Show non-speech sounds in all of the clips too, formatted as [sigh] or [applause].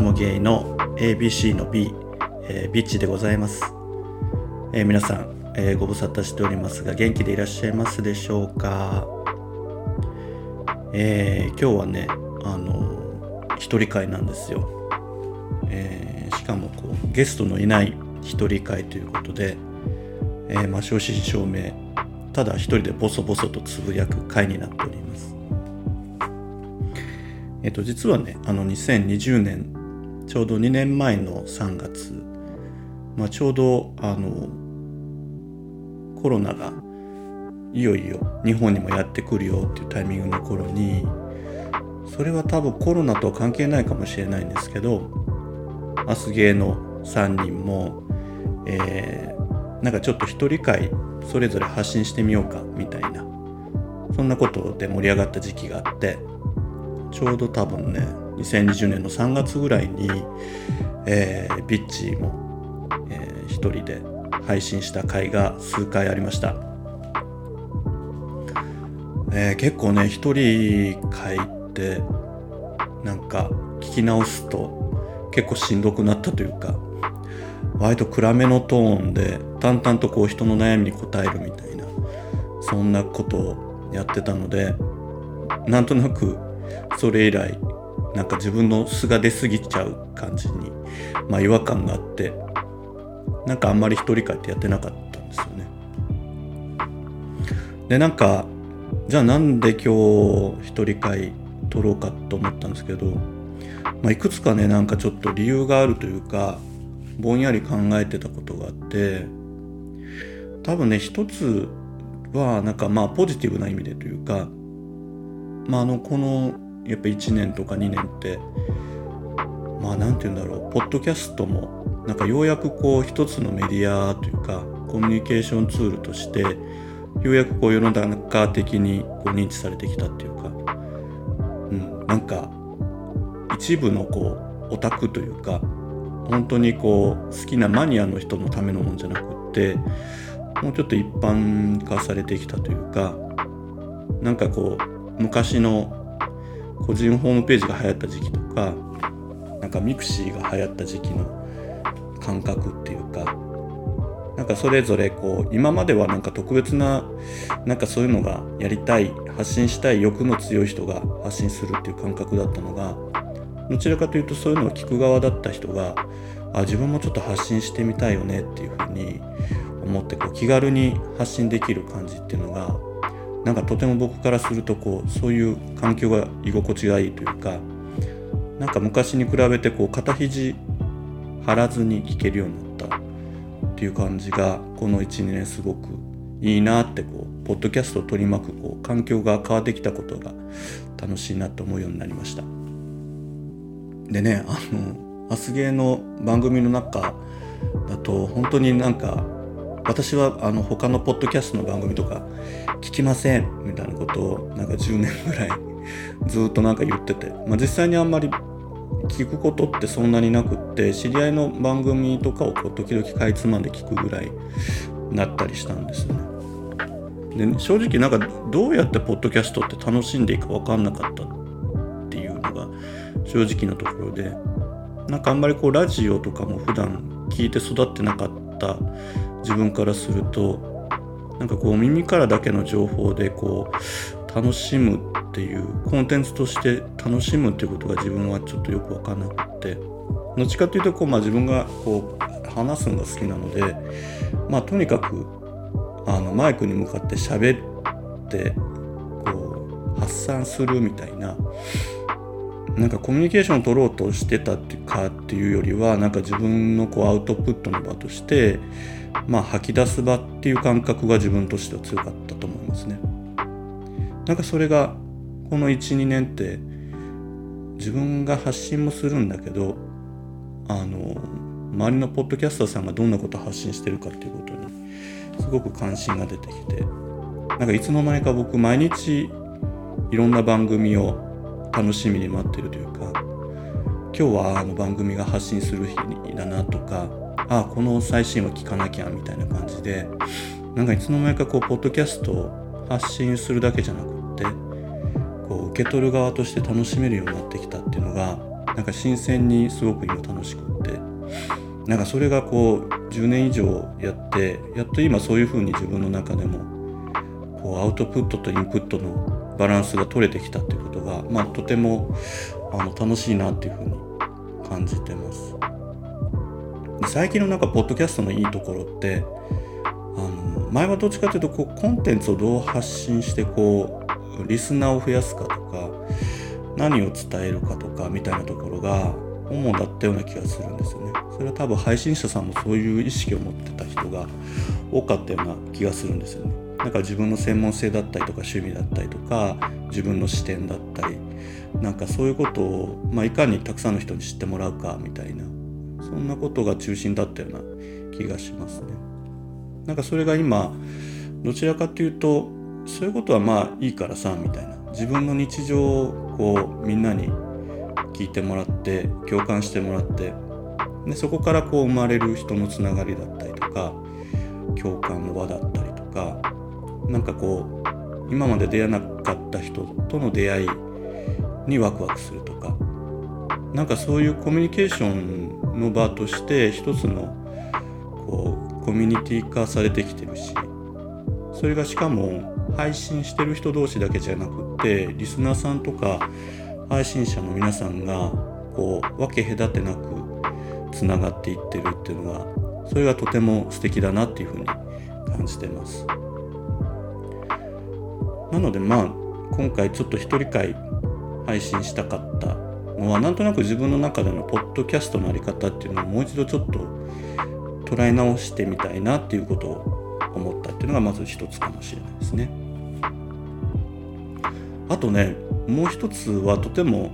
日もゲイの ABC の B、えー、ビッチでございます、えー、皆さん、えー、ご無沙汰しておりますが元気でいらっしゃいますでしょうか、えー、今日はねあの一人会なんですよ、えー、しかもこうゲストのいない一人会ということで、えー、まあ正真正銘ただ一人でボソボソとつぶやく会になっております。えっと、実はねあの2020年ちょうど2年前の3月、まあ、ちょうどあのコロナがいよいよ日本にもやってくるよっていうタイミングの頃にそれは多分コロナとは関係ないかもしれないんですけどアスゲーの3人も、えー、なんかちょっと一人会それぞれ発信してみようかみたいな。そんなことで盛り上がった時期があってちょうど多分ね2020年の3月ぐらいに、えー、ビッチも、えー、一人で配信した回が数回ありました、えー、結構ね一人回ってなんか聞き直すと結構しんどくなったというか割と暗めのトーンで淡々とこう人の悩みに答えるみたいなそんなことをやってたのでなんとなくそれ以来なんか自分の素が出過ぎちゃう感じに、まあ、違和感があってなんかあんまり一人会ってやってなかったんですよね。でなんかじゃあなんで今日一人会撮ろうかと思ったんですけど、まあ、いくつかねなんかちょっと理由があるというかぼんやり考えてたことがあって多分ね一つはなんかまあポジティブな意味でというかまあ、あのこのやっぱ1年とか2年ってまあ何て言うんだろうポッドキャストもなんかようやくこう一つのメディアというかコミュニケーションツールとしてようやくこう世の中的にこう認知されてきたっていうか、うん、なんか一部のこうオタクというか本当にこう好きなマニアの人のためのもんじゃなくってもうちょっと一般化されてきたというかなんかこう昔の個人ホームページが流行った時期とかなんかミクシーが流行った時期の感覚っていうかなんかそれぞれこう今まではなんか特別ななんかそういうのがやりたい発信したい欲の強い人が発信するっていう感覚だったのがどちらかというとそういうのを聞く側だった人があ自分もちょっと発信してみたいよねっていうふうに思ってこう気軽に発信できる感じっていうのがなんかとても僕からするとこうそういう環境が居心地がいいというかなんか昔に比べてこう肩肘張らずに聞けるようになったっていう感じがこの12年すごくいいなってこうポッドキャストを取り巻くこう環境が変わってきたことが楽しいなと思うようになりました。でねあのアスゲーの番組の中だと本当になんか私はあの他のポッドキャストの番組とか聞きませんみたいなことをなんか10年ぐらいずっとなんか言ってて、まあ、実際にあんまり聞くことってそんなになくって知り合いの番組とかをこう時々かいつまんで聞くぐらいなったりしたんですね。で正直なんかどうやってポッドキャストって楽しんでいいか分かんなかったっていうのが正直なところでなんかあんまりこうラジオとかも普段聞いて育ってなかった自分からするとなんかこう耳からだけの情報でこう楽しむっていうコンテンツとして楽しむっていうことが自分はちょっとよく分かんなくてどっちかというとこう、まあ、自分がこう話すのが好きなのでまあとにかくあのマイクに向かって喋ってこう発散するみたいななんかコミュニケーションを取ろうとしてたっていうかっていうよりはなんか自分のこうアウトプットの場としてまあ吐き出す場っていう感覚が自分としては強かったと思いますね。なんかそれがこの12年って自分が発信もするんだけどあの周りのポッドキャスターさんがどんなことを発信してるかっていうことにすごく関心が出てきてなんかいつの間にか僕毎日いろんな番組を楽しみに待ってるというか今日はあの番組が発信する日だなとかああこの最新話聞かなきゃみたいな感じでなんかいつの間にかこうポッドキャストを発信するだけじゃなくってこう受け取る側として楽しめるようになってきたっていうのがなんか新鮮にすごく今楽しくってなんかそれがこう10年以上やってやっと今そういうふうに自分の中でもこうアウトプットとインプットのバランスが取れてきたっていうが、まあ、とてもあの楽しいなっていうふうに感じてます。最近のなんかポッドキャストのいいところってあの前はどっちかというとこうコンテンツをどう発信してこうリスナーを増やすかとか何を伝えるかとかみたいなところが主だったような気がするんですよね。それは多分配信者さんもそういう意識を持ってた人が多かったような気がするんですよね。なんか自分の専門性だったりとか趣味だったりとか自分の視点だったりなんかそういうことを、まあ、いかにたくさんの人に知ってもらうかみたいなそんなことが中心だったような気がしますね。なんかそれが今どちらかというとそういうことはまあいいからさみたいな自分の日常をこうみんなに聞いてもらって共感してもらってでそこからこう生まれる人のつながりだったりとか共感の輪だったりとかなんかこう今まで出会えなかった人との出会いにワクワクするとかなんかそういうコミュニケーションの場として一つのこうコミュニティ化されてきてるしそれがしかも配信してる人同士だけじゃなくってリスナーさんとか配信者の皆さんがこう分け隔てなくつながっていってるっていうのがそれがとても素敵だなっていうふうに感じてます。なのでまあ今回ちょっと一人会配信したかったのはなんとなく自分の中でのポッドキャストの在り方っていうのをもう一度ちょっと捉え直してみたいなっていうことを思ったっていうのがまず一つかもしれないですね。あとねもう一つはとても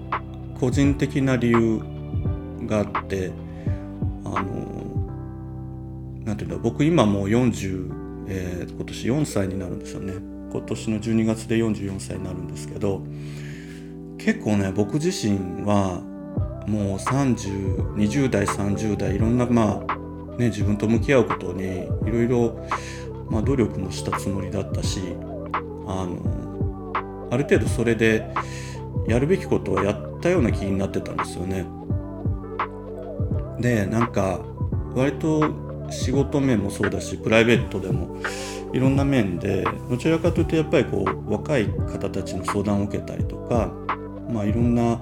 個人的な理由があってあのなんていうんだ僕今もう40、えー、今年4歳になるんですよね今年の12月で44歳になるんですけど結構ね僕自身はもう3020代30代いろんなまあね自分と向き合うことにいろいろまあ努力もしたつもりだったしあのある程度それでやるべきことをやったような気になってたんですよね。でなんか割と仕事面もそうだしプライベートでもいろんな面でどちらかというとやっぱりこう若い方たちの相談を受けたりとか、まあ、いろんな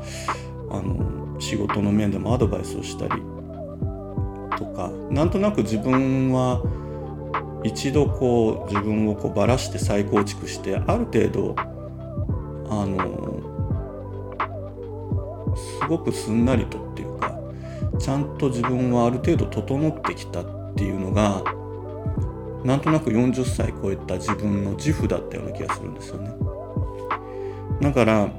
あの仕事の面でもアドバイスをしたりとかなんとなく自分は一度こう自分をこうばらして再構築してある程度あのすごくすんなりとっていうかちゃんと自分はある程度整ってきたっていうのがなんとなく40歳超えた自分の自負だったような気がするんですよね。だから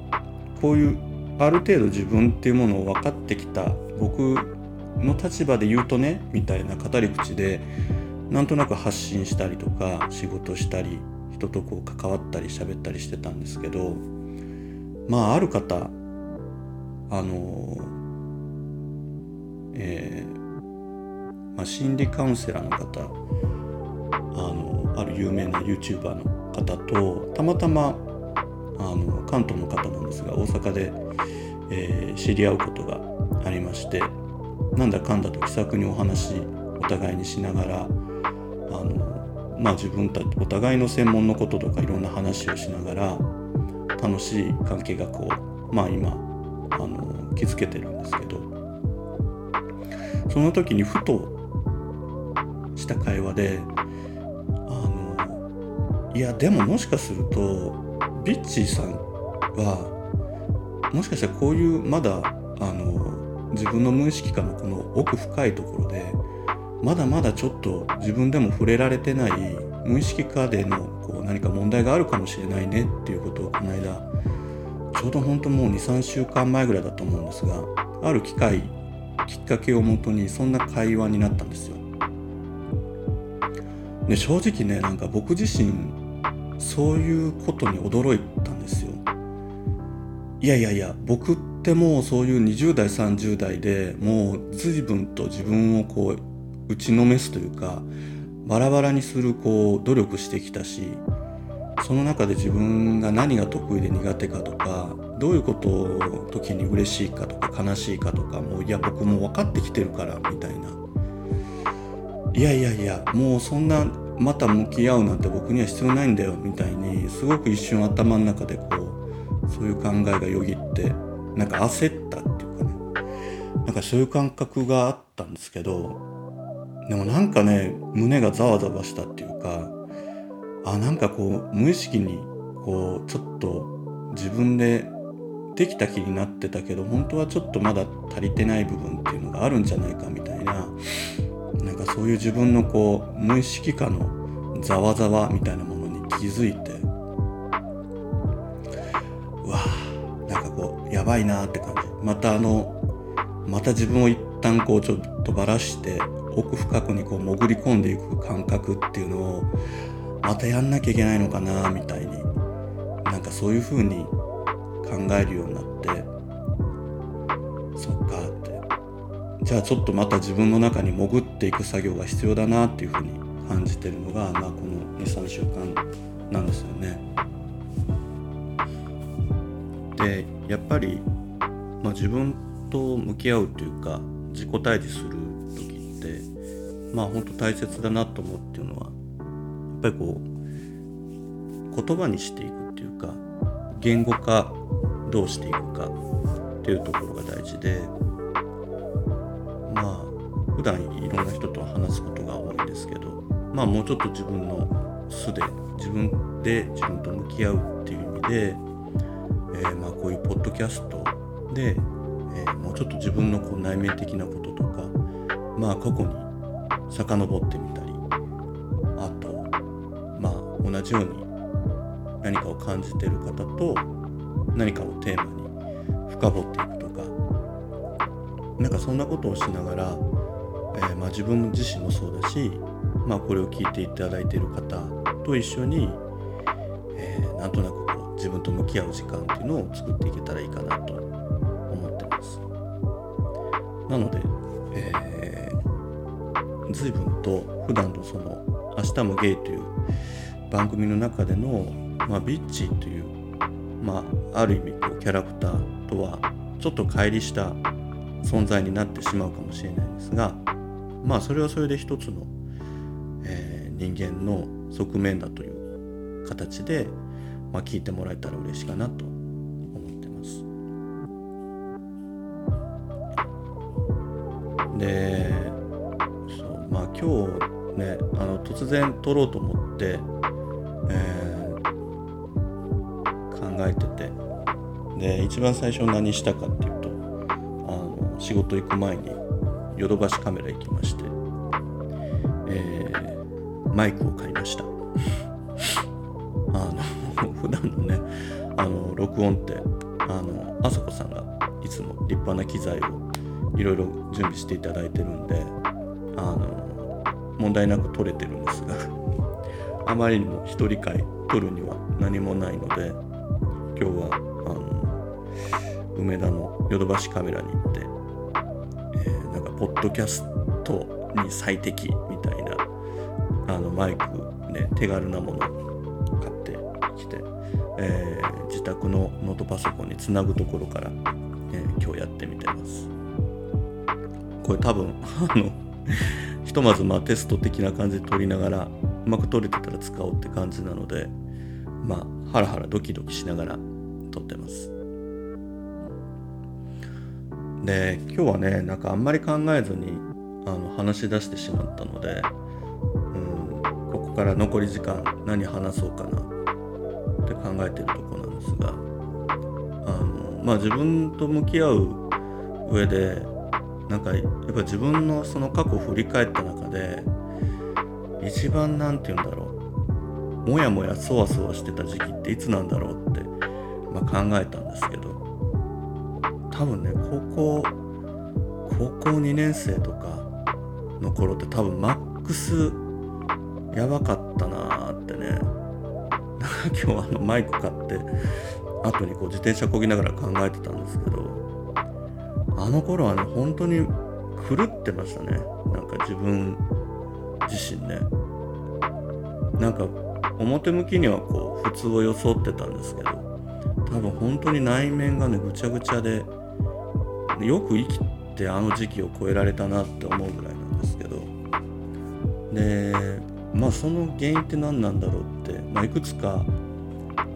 こういうある程度自分っていうものを分かってきた僕の立場で言うとねみたいな語り口でなんとなく発信したりとか仕事したり人とこう関わったり喋ったりしてたんですけどまあある方あのえー、まあ、心理カウンセラーの方あのある有名な YouTuber の方とたまたまあの関東の方なんですが大阪で、えー、知り合うことがありましてなんだかんだと気さくにお話お互いにしながらあの、まあ、自分たちお互いの専門のこととかいろんな話をしながら楽しい関係がこうまあ今あの築けてるんですけどその時にふとした会話であのいやでももしかするとビッチーさんはもしかしたらこういうまだあの自分の無意識化のこの奥深いところでまだまだちょっと自分でも触れられてない無意識化でのこう何か問題があるかもしれないねっていうことをこの間ちょうど本当もう23週間前ぐらいだと思うんですがある機会きっかけをもとにそんな会話になったんですよ。で正直ねなんか僕自身そういうことに驚いたんですよ。いやいやいや僕ってもうそういう20代30代でもう随分と自分をこう打ちのめすというかバラバラにするこう努力してきたしその中で自分が何が得意で苦手かとかどういうことを時に嬉しいかとか悲しいかとかもういや僕も分かってきてるからみたいないやいやいやもうそんなまた向き合うなんて僕には必要ないんだよみたいにすごく一瞬頭の中でこうそういう考えがよぎってなんか焦ったっていうかね。なんかそういう感覚があったんですけどでもなんかね胸がざわざわしたっていうかあなんかこう無意識にこうちょっと自分でできた気になってたけど本当はちょっとまだ足りてない部分っていうのがあるんじゃないかみたいな。なんかそういう自分のこう無意識下のざわざわみたいなものに気づいてうわなんかこうやばいなって感じ。またあのまた自分を一旦こうちょっとばらして奥深くにこう潜り込んでいく感覚っていうのをまたやんなきゃいけないのかなみたいになんかそういう風に考えるようになってじゃあちょっとまた自分の中に潜っていく作業が必要だなっていう風に感じてるのが、まあ、この23週間なんですよね。でやっぱり、まあ、自分と向き合うというか自己対峙する時ってまあ本当大切だなと思うっていうのはやっぱりこう言葉にしていくっていうか言語化どうしていくかっていうところが大事でまあ普段いろんな人と話すことが多いんですけどまあもうちょっと自分の素で自分で自分と向き合うっていう意味で、えー、まあこういうポッドキャストで、えー、もうちょっと自分のこう内面的なこととかまあ過去に遡ってみたりあとまあ同じように何かを感じてる方と何かをテーマに深掘っていくなんかそんなことをしながら、えー、まあ、自分自身もそうだし、まあ、これを聞いていただいている方と一緒に、えー、なんとなくこう自分と向き合う時間っていうのを作っていけたらいいかなと思ってます。なので、えー、随分と普段のその「明日もゲイ」という番組の中での、まあ、ビッチというまあ、ある意味こうキャラクターとはちょっと乖離した存在になってしまうかもしれないんですがまあそれはそれで一つの、えー、人間の側面だという形で、まあ、聞いてもらえたら嬉しいかなと思ってます。でそうまあ今日ねあの突然撮ろうと思って、えーえててで一番最初何したかっていう仕事行く前にヨドバシカメラ行きまして、えー、マイクを買いました。あの [laughs] 普段のねあの録音ってあのあさこさんがいつも立派な機材をいろいろ準備していただいてるんであの問題なく撮れてるんですが [laughs] あまりにも一人会撮るには何もないので今日はあの梅田のヨドバシカメラに行って、ッドキャストに最適みたいなあのマイクね手軽なもの買ってきて、えー、自宅のノートパソコンにつなぐところから、えー、今日やってみてます。これ多分あのひとまずまあテスト的な感じで撮りながらうまく撮れてたら使おうって感じなのでまあハラハラドキドキしながら撮ってます。で今日はねなんかあんまり考えずにあの話し出してしまったので、うん、ここから残り時間何話そうかなって考えてるとこなんですがあのまあ自分と向き合う上でなんかやっぱ自分のその過去を振り返った中で一番何て言うんだろうもやもやそわそわしてた時期っていつなんだろうって、まあ、考えたんですけど多分ね高校高校2年生とかの頃って多分マックスやばかったなーってね。なんか今日あのマイク買って後にこう自転車こぎながら考えてたんですけどあの頃はね本当に狂ってましたね。なんか自分自身ね。なんか表向きにはこう普通を装ってたんですけど多分本当に内面がねぐちゃぐちゃでよく生きてあの時期を超えられたなって思うぐらいなんですけど。でまあその原因って何なんだろうって、まあ、いくつか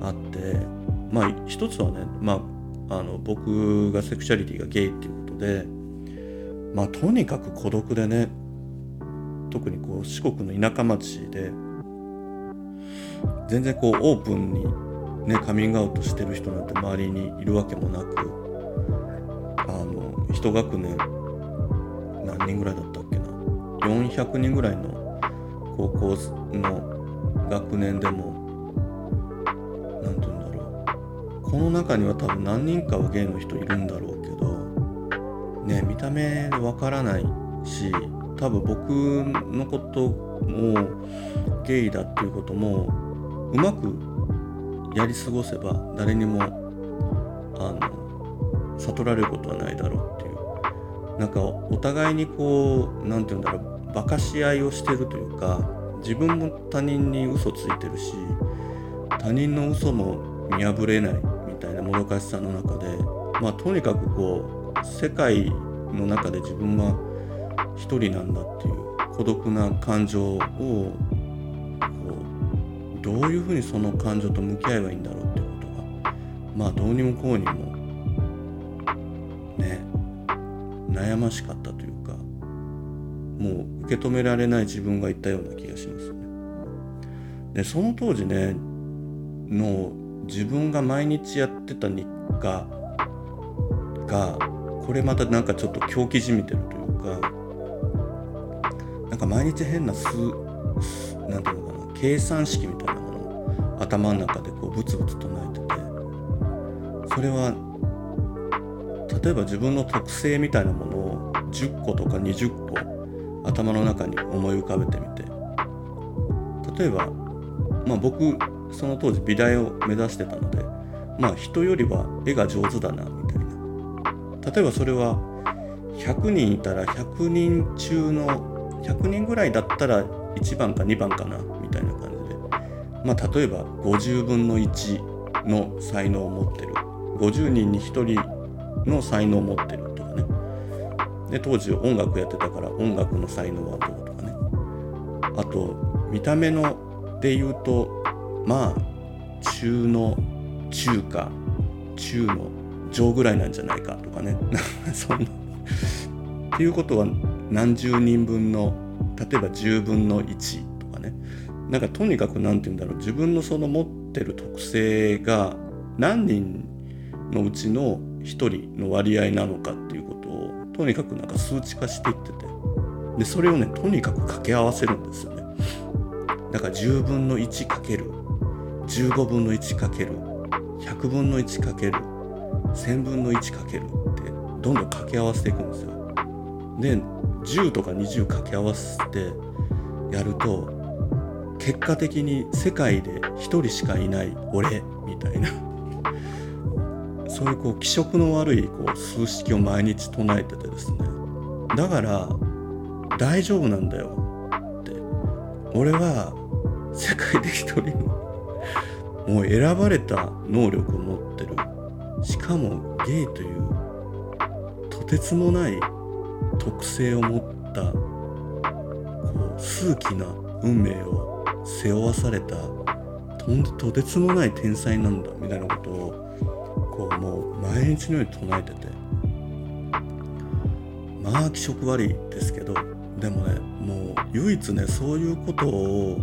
あってまあ一つはね、まあ、あの僕がセクシャリティがゲイっていうことでまあとにかく孤独でね特にこう四国の田舎町で全然こうオープンにねカミングアウトしてる人なんて周りにいるわけもなくあの一学年何人ぐらいだったっけな？400人ぐらいの高校の学年でも何て言うんだろう。この中には多分何人かはゲイの人いるんだろうけどね見た目でわからないし多分僕のこともゲイだっていうこともうまくやり過ごせば誰にもあの悟られることはないだろうっていう。なんかお互いにこう何て言うんだろう馬鹿し合いをしてるというか自分も他人に嘘ついてるし他人の嘘も見破れないみたいなもどかしさの中でまあとにかくこう世界の中で自分は一人なんだっていう孤独な感情をどういうふうにその感情と向き合えばいいんだろうってことがまあどうにもこうにもね悩ましかったというかもう受け止められない自分がいたような気がしますね。でその当時ねの自分が毎日やってた日課がこれまたなんかちょっと狂気じみてるというかなんか毎日変な数なんていうのかな計算式みたいなものを頭の中でこうブツブツ唱えててそれは例えば自分の特性みたいなものを10個とか20個頭の中に思い浮かべてみて例えばまあ僕その当時美大を目指してたのでまあ人よりは絵が上手だなみたいな。例えばそれは100人いたら100人中の100人ぐらいだったら1番か2番かなまあ例えば50分の1の才能を持ってる。50人に1人の才能を持ってるとかね。で当時音楽やってたから音楽の才能はどうとかね。あと見た目ので言うとまあ中の中華中の上ぐらいなんじゃないかとかね。[laughs] そんな。っていうことは何十人分の例えば10分の1とかね。なんかとにかく何て言うんだろう。自分のその持ってる特性が何人のうちの1人の割合なのかっていうことをとにかくなんか数値化していってて。でそれをねとにかく掛け合わせるんですよね。だから10分の1かける。15分の1かける。100分の1かける。1000分の1かけるってどんどん掛け合わせていくんですよ。で10とか20掛け合わせてやると結果的に世界で1人しかいない俺みたいな。そういうこう気色の悪いこう数式を毎日唱えててですね。だから大丈夫なんだよ。って。俺は世界で一人のもう選ばれた能力を持ってる。しかもゲイというとてつもない特性を持ったこう数奇な運命を背負わされたとんとてつもない天才なんだみたいなことをこうもう毎日のように唱えてて。まあ気色悪いですけどでもねもう唯一ねそういうことを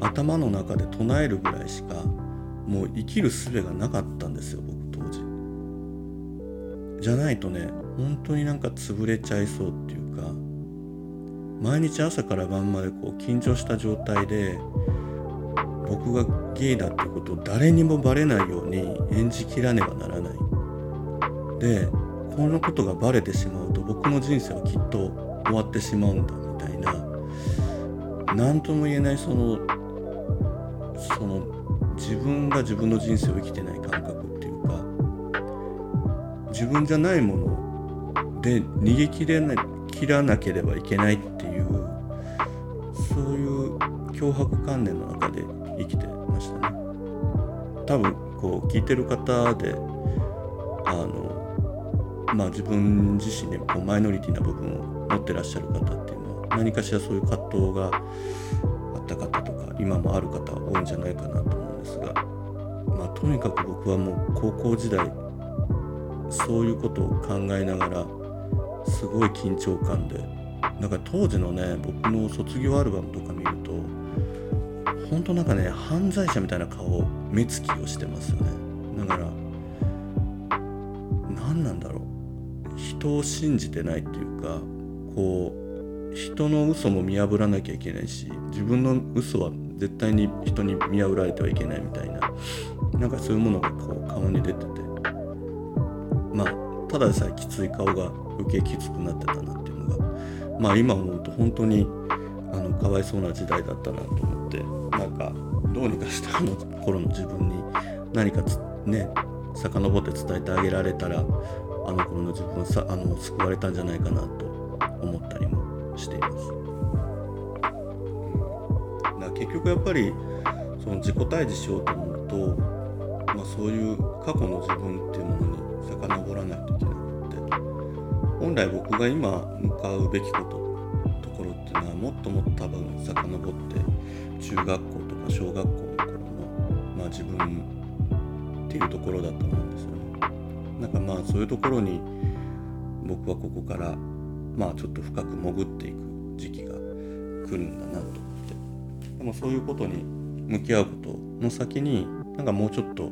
頭の中で唱えるぐらいしかもう生きる術がなかったんですよ僕当時。じゃないとね本当になんか潰れちゃいそうっていう毎日朝から晩までこう緊張した状態で僕がゲイだっていうことを誰にもバレないように演じきらねばならない。でこのことがバレてしまうと僕の人生はきっと終わってしまうんだみたいな何とも言えないそのその自分が自分の人生を生きてない感覚っていうか自分じゃないもので逃げ切れな切らなければいけないって脅迫観念の中で生きてましたね。多分こう聞いてる方であのまあ自分自身でこうマイノリティな部分を持ってらっしゃる方っていうのは何かしらそういう葛藤があった方とか今もある方多いんじゃないかなと思うんですがまあとにかく僕はもう高校時代そういうことを考えながらすごい緊張感でなんか当時のね僕の卒業アルバムとか見ると本当なんかね犯罪者みたいな顔目つきをしてますよね。だから何なんだろう。人を信じてないっていうかこう人の嘘も見破らなきゃいけないし自分の嘘は絶対に人に見破られてはいけないみたいななんかそういうものがこう顔に出てて。まあただでさえきつい顔が余計きつくなってたなっていうのがまあ今思うと本当にあのかわいそうな時代だったなと思ってなんかどうにかしてあの頃の自分に何かね遡って伝えてあげられたらあの頃の自分はさあの救われたんじゃないかなと思ったりもしています。だ結局やっぱりその自己対峙しようと思うと、まあ、そういう過去の自分っていうものに遡らないといけなくって本来僕が今向かうべきことところっていうのはもっともっと多分遡って中学校とか小学校の頃の、まあ、自分っていうところだと思うんですよね。なんかまあそういうところに僕はここからまあちょっと深く潜っていく時期が来るんだなと思ってでもそういうことに向き合うことの先になんかもうちょっと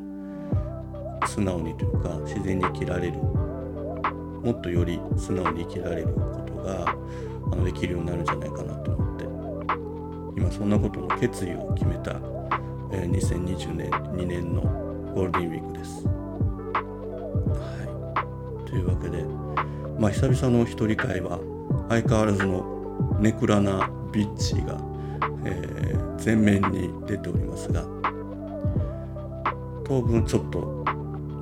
素直にというか自然に生きられるもっとより素直に生きられることがあのできるようになるんじゃないかなと思って今そんなことの決意を決めた、えー、2020年2年のゴールデンウィークです。はい、というわけで、まあ、久々の一人会は相変わらずのネクラなビッチが、えー、前面に出ておりますが当分ちょっと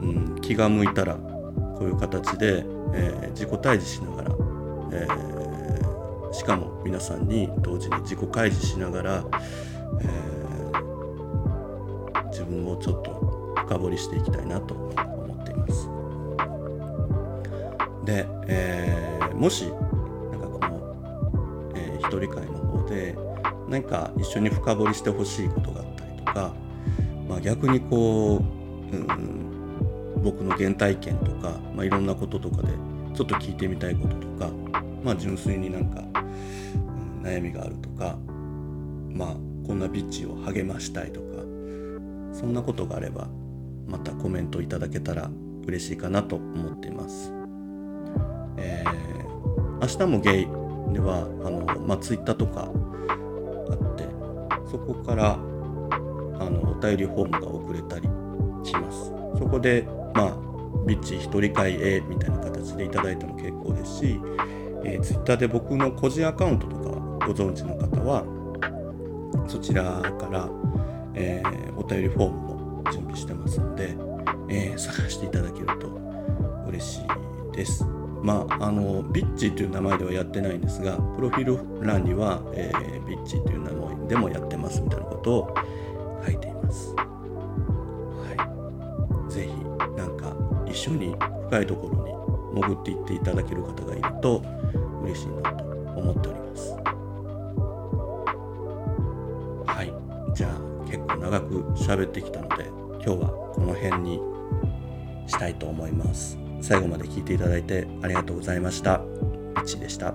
うん、気が向いたらこういう形で、えー、自己対峙しながら、えー、しかも皆さんに同時に自己開示しながら、えー、自分をちょっと深掘りしていきたいなと思っています。で、えー、もしなんかこの、えー、一人会の方で何か一緒に深掘りしてほしいことがあったりとか、まあ、逆にこう、うん僕の原体験とか、まあ、いろんなこととかでちょっと聞いてみたいこととか、まあ、純粋になんか、悩みがあるとか、まあ、こんなビッチを励ましたいとかそんなことがあればまたコメントいただけたら嬉しいかなと思っています。えー、明日もゲイではあの、まあ、ツイッターとかあってそこからあのお便りフォームが送れたりします。そこでまあビッチ一人会へみたいな形でいただいても結構ですし、えー、ツイッターで僕の個人アカウントとかご存知の方はそちらから、えー、お便りフォームも準備してますので、えー、探していただけると嬉しいです。まあ、あのビッチという名前ではやってないんですがプロフィール欄には、えー、ビッチという名前でもやってますみたいなことを書いています。はい、ぜひなんか一緒に深いところに潜っていっていただける方がいると嬉しいなと思っておりますはいじゃあ結構長く喋ってきたので今日はこの辺にしたいと思います最後まで聞いていただいてありがとうございました。いちでした。